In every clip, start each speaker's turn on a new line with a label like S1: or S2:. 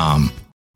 S1: Um,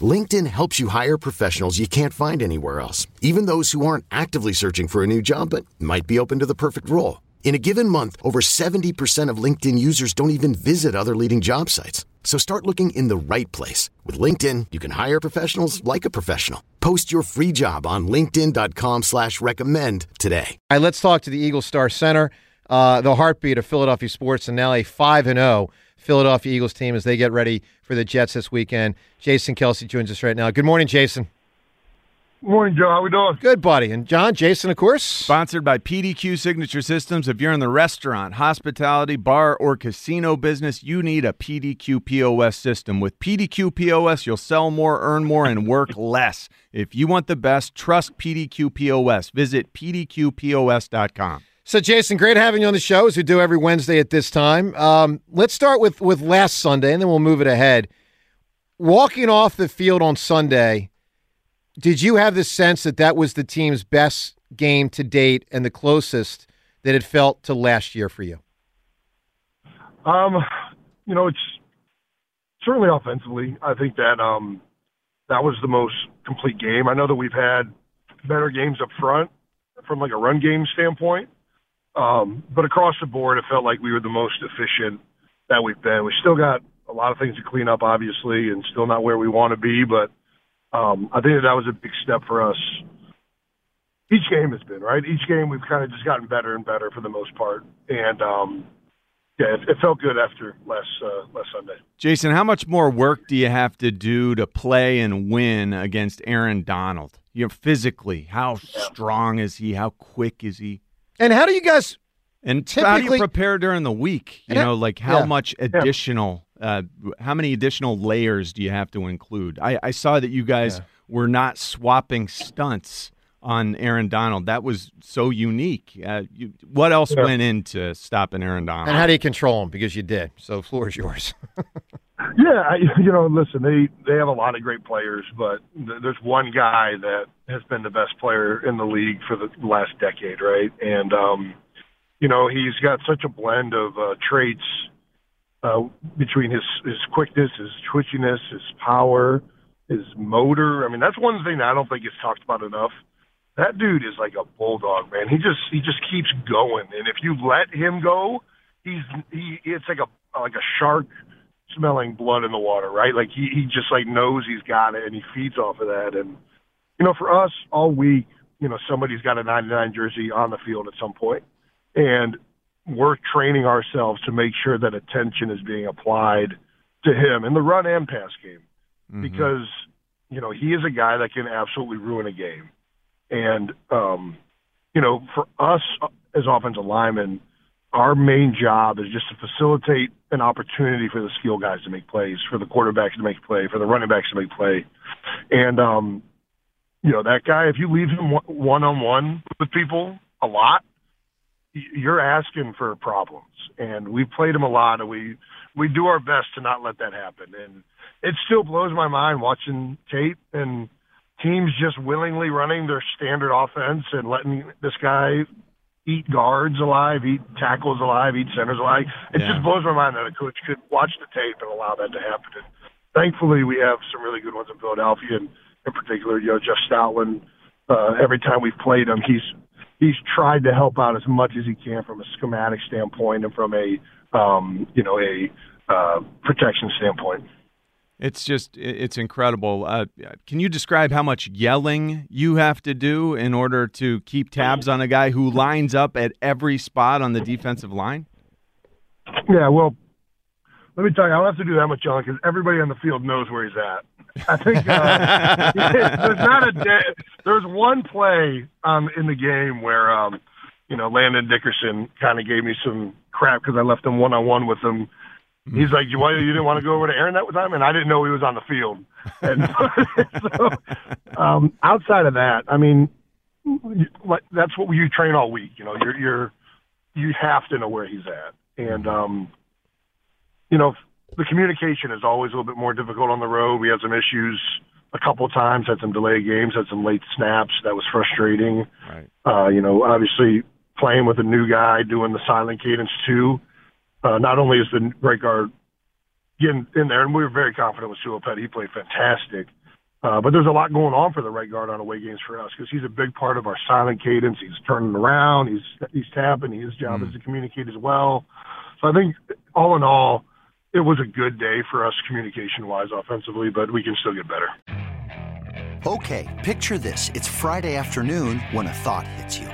S2: LinkedIn helps you hire professionals you can't find anywhere else, even those who aren't actively searching for a new job but might be open to the perfect role. In a given month, over 70% of LinkedIn users don't even visit other leading job sites. So start looking in the right place. With LinkedIn, you can hire professionals like a professional. Post your free job on linkedin.com slash recommend today.
S3: All right, let's talk to the Eagle Star Center, uh, the heartbeat of Philadelphia sports, and now a 5 and 0 Philadelphia Eagles team as they get ready for the Jets this weekend. Jason Kelce joins us right now. Good morning, Jason.
S4: Good Morning, Joe. How are we doing?
S3: Good, buddy. And John, Jason, of course.
S5: Sponsored by PDQ Signature Systems. If you're in the restaurant, hospitality, bar, or casino business, you need a PDQ POS system. With PDQ POS, you'll sell more, earn more, and work less. If you want the best, trust PDQ POS. Visit PDQPOS.com.
S3: So, Jason, great having you on the show as we do every Wednesday at this time. Um, let's start with with last Sunday, and then we'll move it ahead. Walking off the field on Sunday, did you have the sense that that was the team's best game to date and the closest that it felt to last year for you?
S4: Um, you know, it's certainly offensively. I think that um, that was the most complete game. I know that we've had better games up front from like a run game standpoint. Um, but across the board, it felt like we were the most efficient that we've been. We still got a lot of things to clean up, obviously, and still not where we want to be. But um, I think that, that was a big step for us. Each game has been right. Each game we've kind of just gotten better and better for the most part, and um, yeah, it, it felt good after last uh, last Sunday.
S5: Jason, how much more work do you have to do to play and win against Aaron Donald? You know, physically, how yeah. strong is he? How quick is he?
S3: And how do you guys?
S5: And how do you prepare during the week? You know, like how yeah. much additional, uh, how many additional layers do you have to include? I, I saw that you guys yeah. were not swapping stunts on Aaron Donald. That was so unique. Uh, you, what else yeah. went into stopping Aaron Donald?
S3: And how do you control him? Because you did. So the floor is yours.
S4: yeah, I, you know, listen, they they have a lot of great players, but th- there's one guy that has been the best player in the league for the last decade, right? And um, you know, he's got such a blend of uh, traits uh, between his his quickness, his twitchiness, his power, his motor. I mean, that's one thing that I don't think is talked about enough. That dude is like a bulldog, man. He just he just keeps going, and if you let him go, he's he it's like a like a shark smelling blood in the water, right? Like he he just like knows he's got it, and he feeds off of that. And you know, for us all week, you know, somebody's got a 99 jersey on the field at some point, and we're training ourselves to make sure that attention is being applied to him in the run and pass game, mm-hmm. because you know he is a guy that can absolutely ruin a game, and um, you know, for us as offensive linemen our main job is just to facilitate an opportunity for the skill guys to make plays, for the quarterbacks to make play, for the running backs to make play. And, um, you know, that guy, if you leave him one on one with people a lot, you're asking for problems. And we've played him a lot and we, we do our best to not let that happen. And it still blows my mind watching tape and, teams just willingly running their standard offense and letting this guy eat guards alive, eat tackles alive, eat centers alive. It yeah. just blows my mind that a coach could watch the tape and allow that to happen. And thankfully, we have some really good ones in Philadelphia, and in particular, you know, Jeff Stoutland. Uh, every time we've played him, he's he's tried to help out as much as he can from a schematic standpoint and from a um, you know a uh, protection standpoint.
S5: It's just it's incredible. Uh, can you describe how much yelling you have to do in order to keep tabs on a guy who lines up at every spot on the defensive line?
S4: Yeah, well, let me tell you, I don't have to do that much yelling because everybody on the field knows where he's at. I think uh, there's not a day. There's one play um, in the game where um, you know Landon Dickerson kind of gave me some crap because I left him one on one with him He's like, you, you didn't want to go over to Aaron that time, and I didn't know he was on the field. And so, um, outside of that, I mean, that's what you train all week. You know, you're you're you have to know where he's at, and um, you know, the communication is always a little bit more difficult on the road. We had some issues a couple of times, had some delayed games, had some late snaps. That was frustrating. Right. Uh, you know, obviously playing with a new guy, doing the silent cadence too uh, not only is the right guard getting in there, and we were very confident with Sua Opeta. He played fantastic. Uh, but there's a lot going on for the right guard on away games for us because he's a big part of our silent cadence. He's turning around. He's he's tapping. His job mm. is to communicate as well. So I think all in all, it was a good day for us communication wise offensively, but we can still get better.
S6: Okay, picture this: it's Friday afternoon when a thought hits you.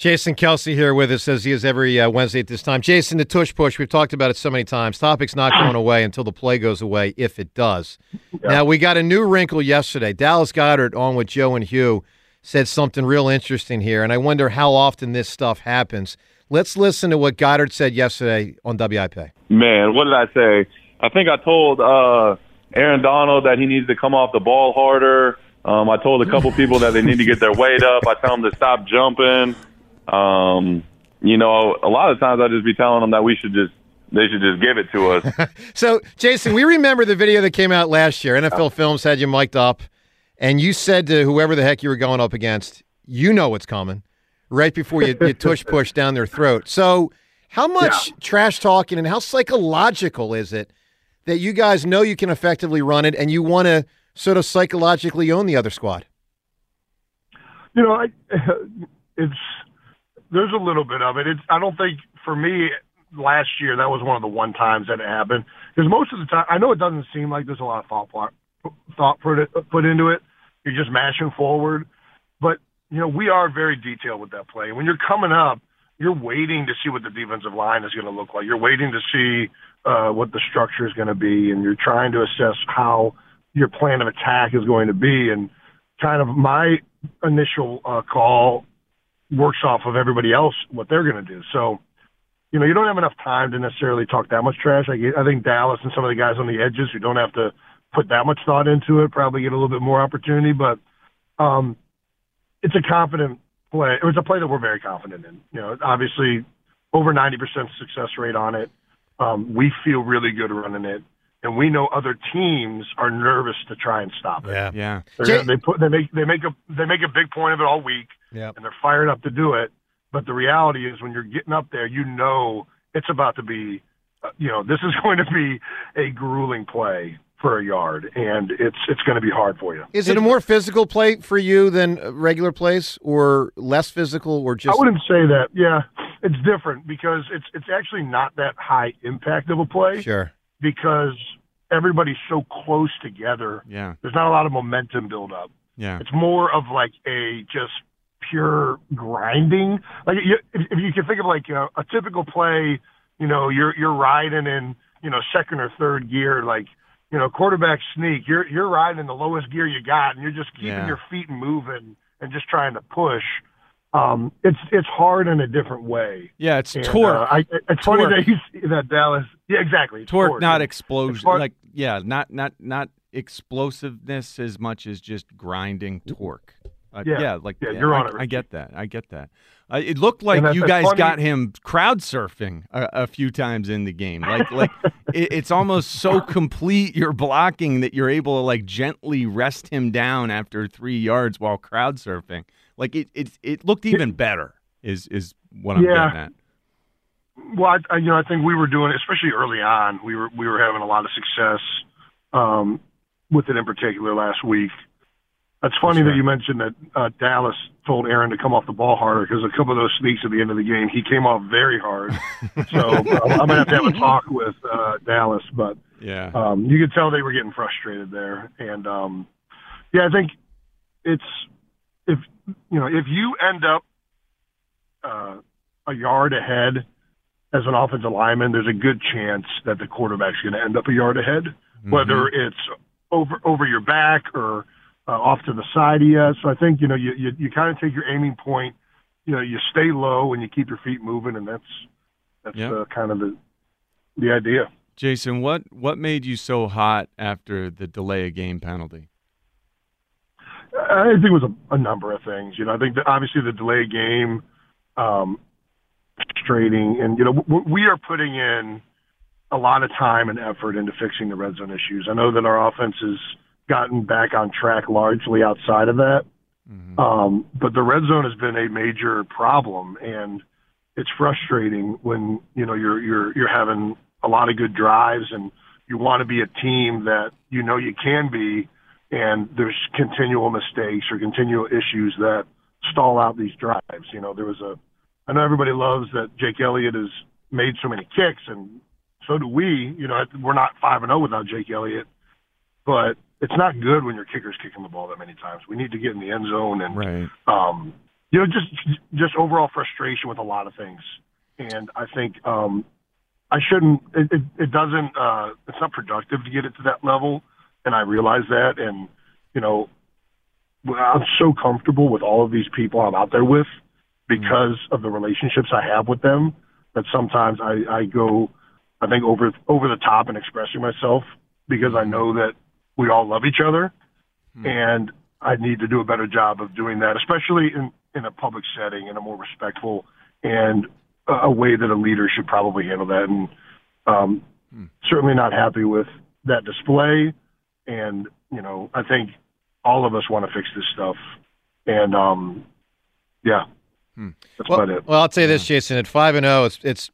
S3: Jason Kelce here with us as he is every uh, Wednesday at this time. Jason, the tush push, we've talked about it so many times. Topic's not going away until the play goes away, if it does. Yeah. Now, we got a new wrinkle yesterday. Dallas Goedert on with Joe and Hugh said something real interesting here, and I wonder how often this stuff happens. Let's listen to what Goedert said yesterday on WIP.
S7: Man, what did I say? I think I told uh, Aaron Donald that he needs to come off the ball harder. Um, I told a couple people that they need to get their weight up. I tell them to stop jumping. Um, you know, a lot of times I just be telling them that we should just they should just give it to us.
S3: so, Jason, we remember the video that came out last year. NFL Films had you mic'd up, and you said to whoever the heck you were going up against, "You know what's coming," right before you, you tush push down their throat. So, how much yeah. trash talking and how psychological is it that you guys know you can effectively run it, and you want to sort of psychologically own the other squad?
S4: You know, I, it's there's a little bit of it. It's I don't think for me last year that was one of the one times that it happened because most of the time I know it doesn't seem like there's a lot of thought thought put put into it. You're just mashing forward, but you know we are very detailed with that play. When you're coming up, you're waiting to see what the defensive line is going to look like. You're waiting to see uh, what the structure is going to be, and you're trying to assess how your plan of attack is going to be. And kind of my initial uh, call works off of everybody else what they're going to do. So, you know, you don't have enough time to necessarily talk that much trash. I, I think Dallas and some of the guys on the edges who don't have to put that much thought into it probably get a little bit more opportunity. But um, it's a confident play. It was a play that we're very confident in. You know, obviously over 90% success rate on it. Um, we feel really good running it and we know other teams are nervous to try and stop it.
S5: Yeah, yeah.
S4: Jay- they put they make they make a they make a big point of it all week,
S3: yep.
S4: and they're fired up to do it. But the reality is, when you're getting up there, you know it's about to be, uh, you know, this is going to be a grueling play for a yard, and it's it's going to be hard for you.
S3: Is it a more physical play for you than regular plays, or less physical, or just?
S4: I wouldn't say that. Yeah, it's different because it's it's actually not that high impact of a play.
S3: Sure
S4: because everybody's so close together.
S5: Yeah.
S4: There's not a lot of momentum build up.
S5: Yeah.
S4: It's more of like a just pure grinding. Like you, if, if you can think of like you know, a typical play, you know, you're you're riding in you know second or third gear, like you know quarterback sneak. You're you're riding in the lowest gear you got, and you're just keeping yeah. your feet moving and just trying to push. um, it's it's hard in a different way.
S5: Yeah, it's and, torque. Uh, I,
S4: it's torque. funny that you see that Dallas. Yeah, exactly.
S5: Torque, torque, not explosion. Like yeah, not not not explosiveness as much as just grinding torque. Uh, yeah, yeah, like
S4: yeah, you're
S5: I,
S4: on it.
S5: I get that. I get that. Uh, it looked like you guys funny. got him crowd surfing a, a, few times in the game. Like, like it, it's almost so complete your blocking that you're able to like gently rest him down after three yards while crowd surfing. Like it, it, it looked even better. Is is what I'm
S4: yeah.
S5: getting at.
S4: Well, I, you know, I think we were doing, especially early on, we were we were having a lot of success um, with it in particular last week. That's funny that you mentioned that uh, Dallas told Aaron to come off the ball harder because a couple of those sneaks at the end of the game, he came off very hard. so uh, I'm gonna have to have a talk with uh, Dallas, but
S5: yeah,
S4: um, you could tell they were getting frustrated there, and um, yeah, I think it's if you know if you end up uh, a yard ahead as an offensive lineman, there's a good chance that the quarterback's going to end up a yard ahead, mm-hmm. whether it's over over your back or uh, off to the side of you. So I think you know you you, you kind of take your aiming point. You know, you stay low and you keep your feet moving, and that's that's yep. uh, kind of the the idea.
S5: Jason, what what made you so hot after the delay of game penalty?
S4: I think it was a, a number of things. You know, I think that obviously the delay game, um, frustrating, and you know we are putting in a lot of time and effort into fixing the red zone issues. I know that our offense has gotten back on track largely outside of that, mm-hmm. um, but the red zone has been a major problem, and it's frustrating when you know you're you're you're having a lot of good drives and you want to be a team that you know you can be, and there's continual mistakes or continual issues that stall out these drives. You know, there was a I know everybody loves that Jake Elliott has made so many kicks and so do we. You know, we're not five and zero oh without Jake Elliott, but it's not good when your kicker's kicking the ball that many times. We need to get in the end zone and,
S5: right.
S4: um, you know, just just overall frustration with a lot of things. And I think um, I shouldn't. It, it, it doesn't. Uh, it's not productive to get it to that level, and I realize that. And you know, I'm so comfortable with all of these people I'm out there with because mm-hmm. of the relationships I have with them that sometimes I, I go I think over over the top in expressing myself because I know that we all love each other, hmm. and I need to do a better job of doing that, especially in in a public setting in a more respectful and a, a way that a leader should probably handle that. And um, hmm. certainly not happy with that display. And you know, I think all of us want to fix this stuff. And um, yeah,
S3: hmm. that's well, about it. Well, I'll tell you this, Jason. At five and zero, oh, it's it's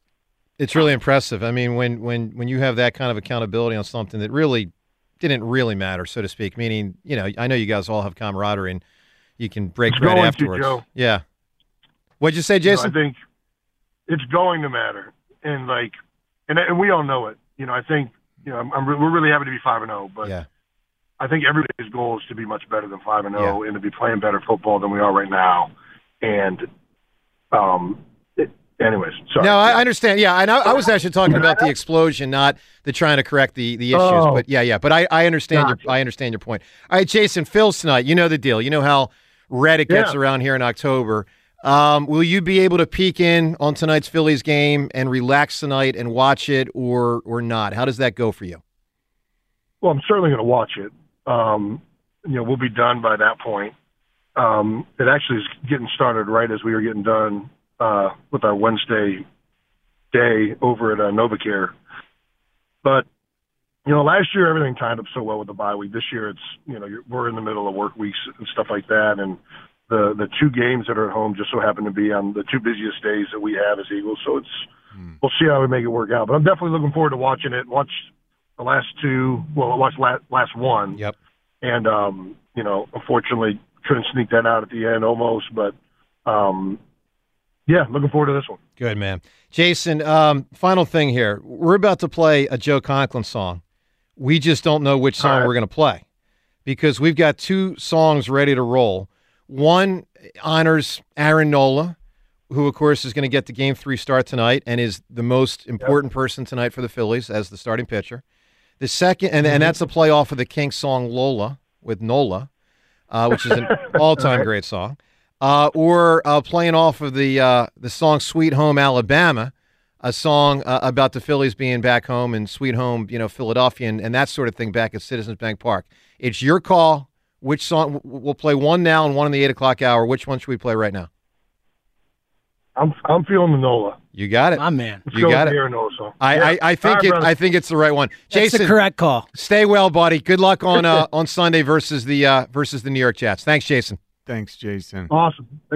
S3: it's really impressive. I mean, when when when you have that kind of accountability on something that really didn't really matter, so to speak. Meaning, you know, I know you guys all have camaraderie and you can break
S4: it's
S3: bread afterwards.
S4: To,
S3: yeah. What'd you say, Jason?
S4: You know, I think it's going to matter, and like, and and we all know it. You know, I think you know I'm, I'm we're really happy to be five and zero, oh, but
S3: yeah.
S4: I think everybody's goal is to be much better than five and zero, oh and to be playing better football than we are right now. And um, anyways, sorry.
S3: No, I understand. Yeah, and I, I, was actually talking about the explosion, not the trying to correct the, the issues. Oh, but yeah, yeah. But I, I understand gotcha. your I understand your point. All right, Jason, Phil's tonight. You know the deal. You know how red it gets yeah. around here in October. Um, will you be able to peek in on tonight's Phillies game and relax tonight and watch it, or or not? How does that go for you?
S4: Well, I'm certainly going to watch it. Um, you know, we'll be done by that point. Um, it actually is getting started right as we were getting done uh, with our Wednesday day over at uh, NovaCare. But you know, last year everything timed up so well with the bye week. This year it's you know you're, we're in the middle of work weeks and stuff like that, and the the two games that are at home just so happen to be on the two busiest days that we have as Eagles. So it's hmm. we'll see how we make it work out. But I'm definitely looking forward to watching it. Watch the last two. Well, I watched last last one.
S3: Yep.
S4: And um, you know, unfortunately couldn't sneak that out at the end almost, but um, yeah, looking forward to this one.
S3: Good man, Jason. Um, final thing here: we're about to play a Joe Conklin song. We just don't know which song right. we're going to play because we've got two songs ready to roll. One honors Aaron Nola, who of course is going to get the Game Three start tonight and is the most important yep. person tonight for the Phillies as the starting pitcher. The second, and, mm-hmm. and that's a play off of the Kinks song Lola with Nola, uh, which is an all-time great song. Uh, or uh, playing off of the uh, the song "Sweet Home Alabama," a song uh, about the Phillies being back home and "Sweet Home," you know, Philadelphia and, and that sort of thing back at Citizens Bank Park. It's your call. Which song? We'll play one now and one in the eight o'clock hour. Which one should we play right now?
S4: I'm I'm feeling the Nola.
S3: You got it,
S8: my man.
S4: Let's
S3: you
S4: go
S3: got it.
S4: Aaron Nola song.
S3: I,
S4: Yeah.
S3: I, I think
S4: All right,
S3: it.
S4: brother.
S3: I think it's the right one.
S8: That's
S3: Jason,
S8: the correct call.
S3: stay well, buddy. Good luck on uh, on Sunday versus the uh, versus the New York Jets. Thanks, Jason.
S5: Thanks, Jason.
S4: awesome. Thanks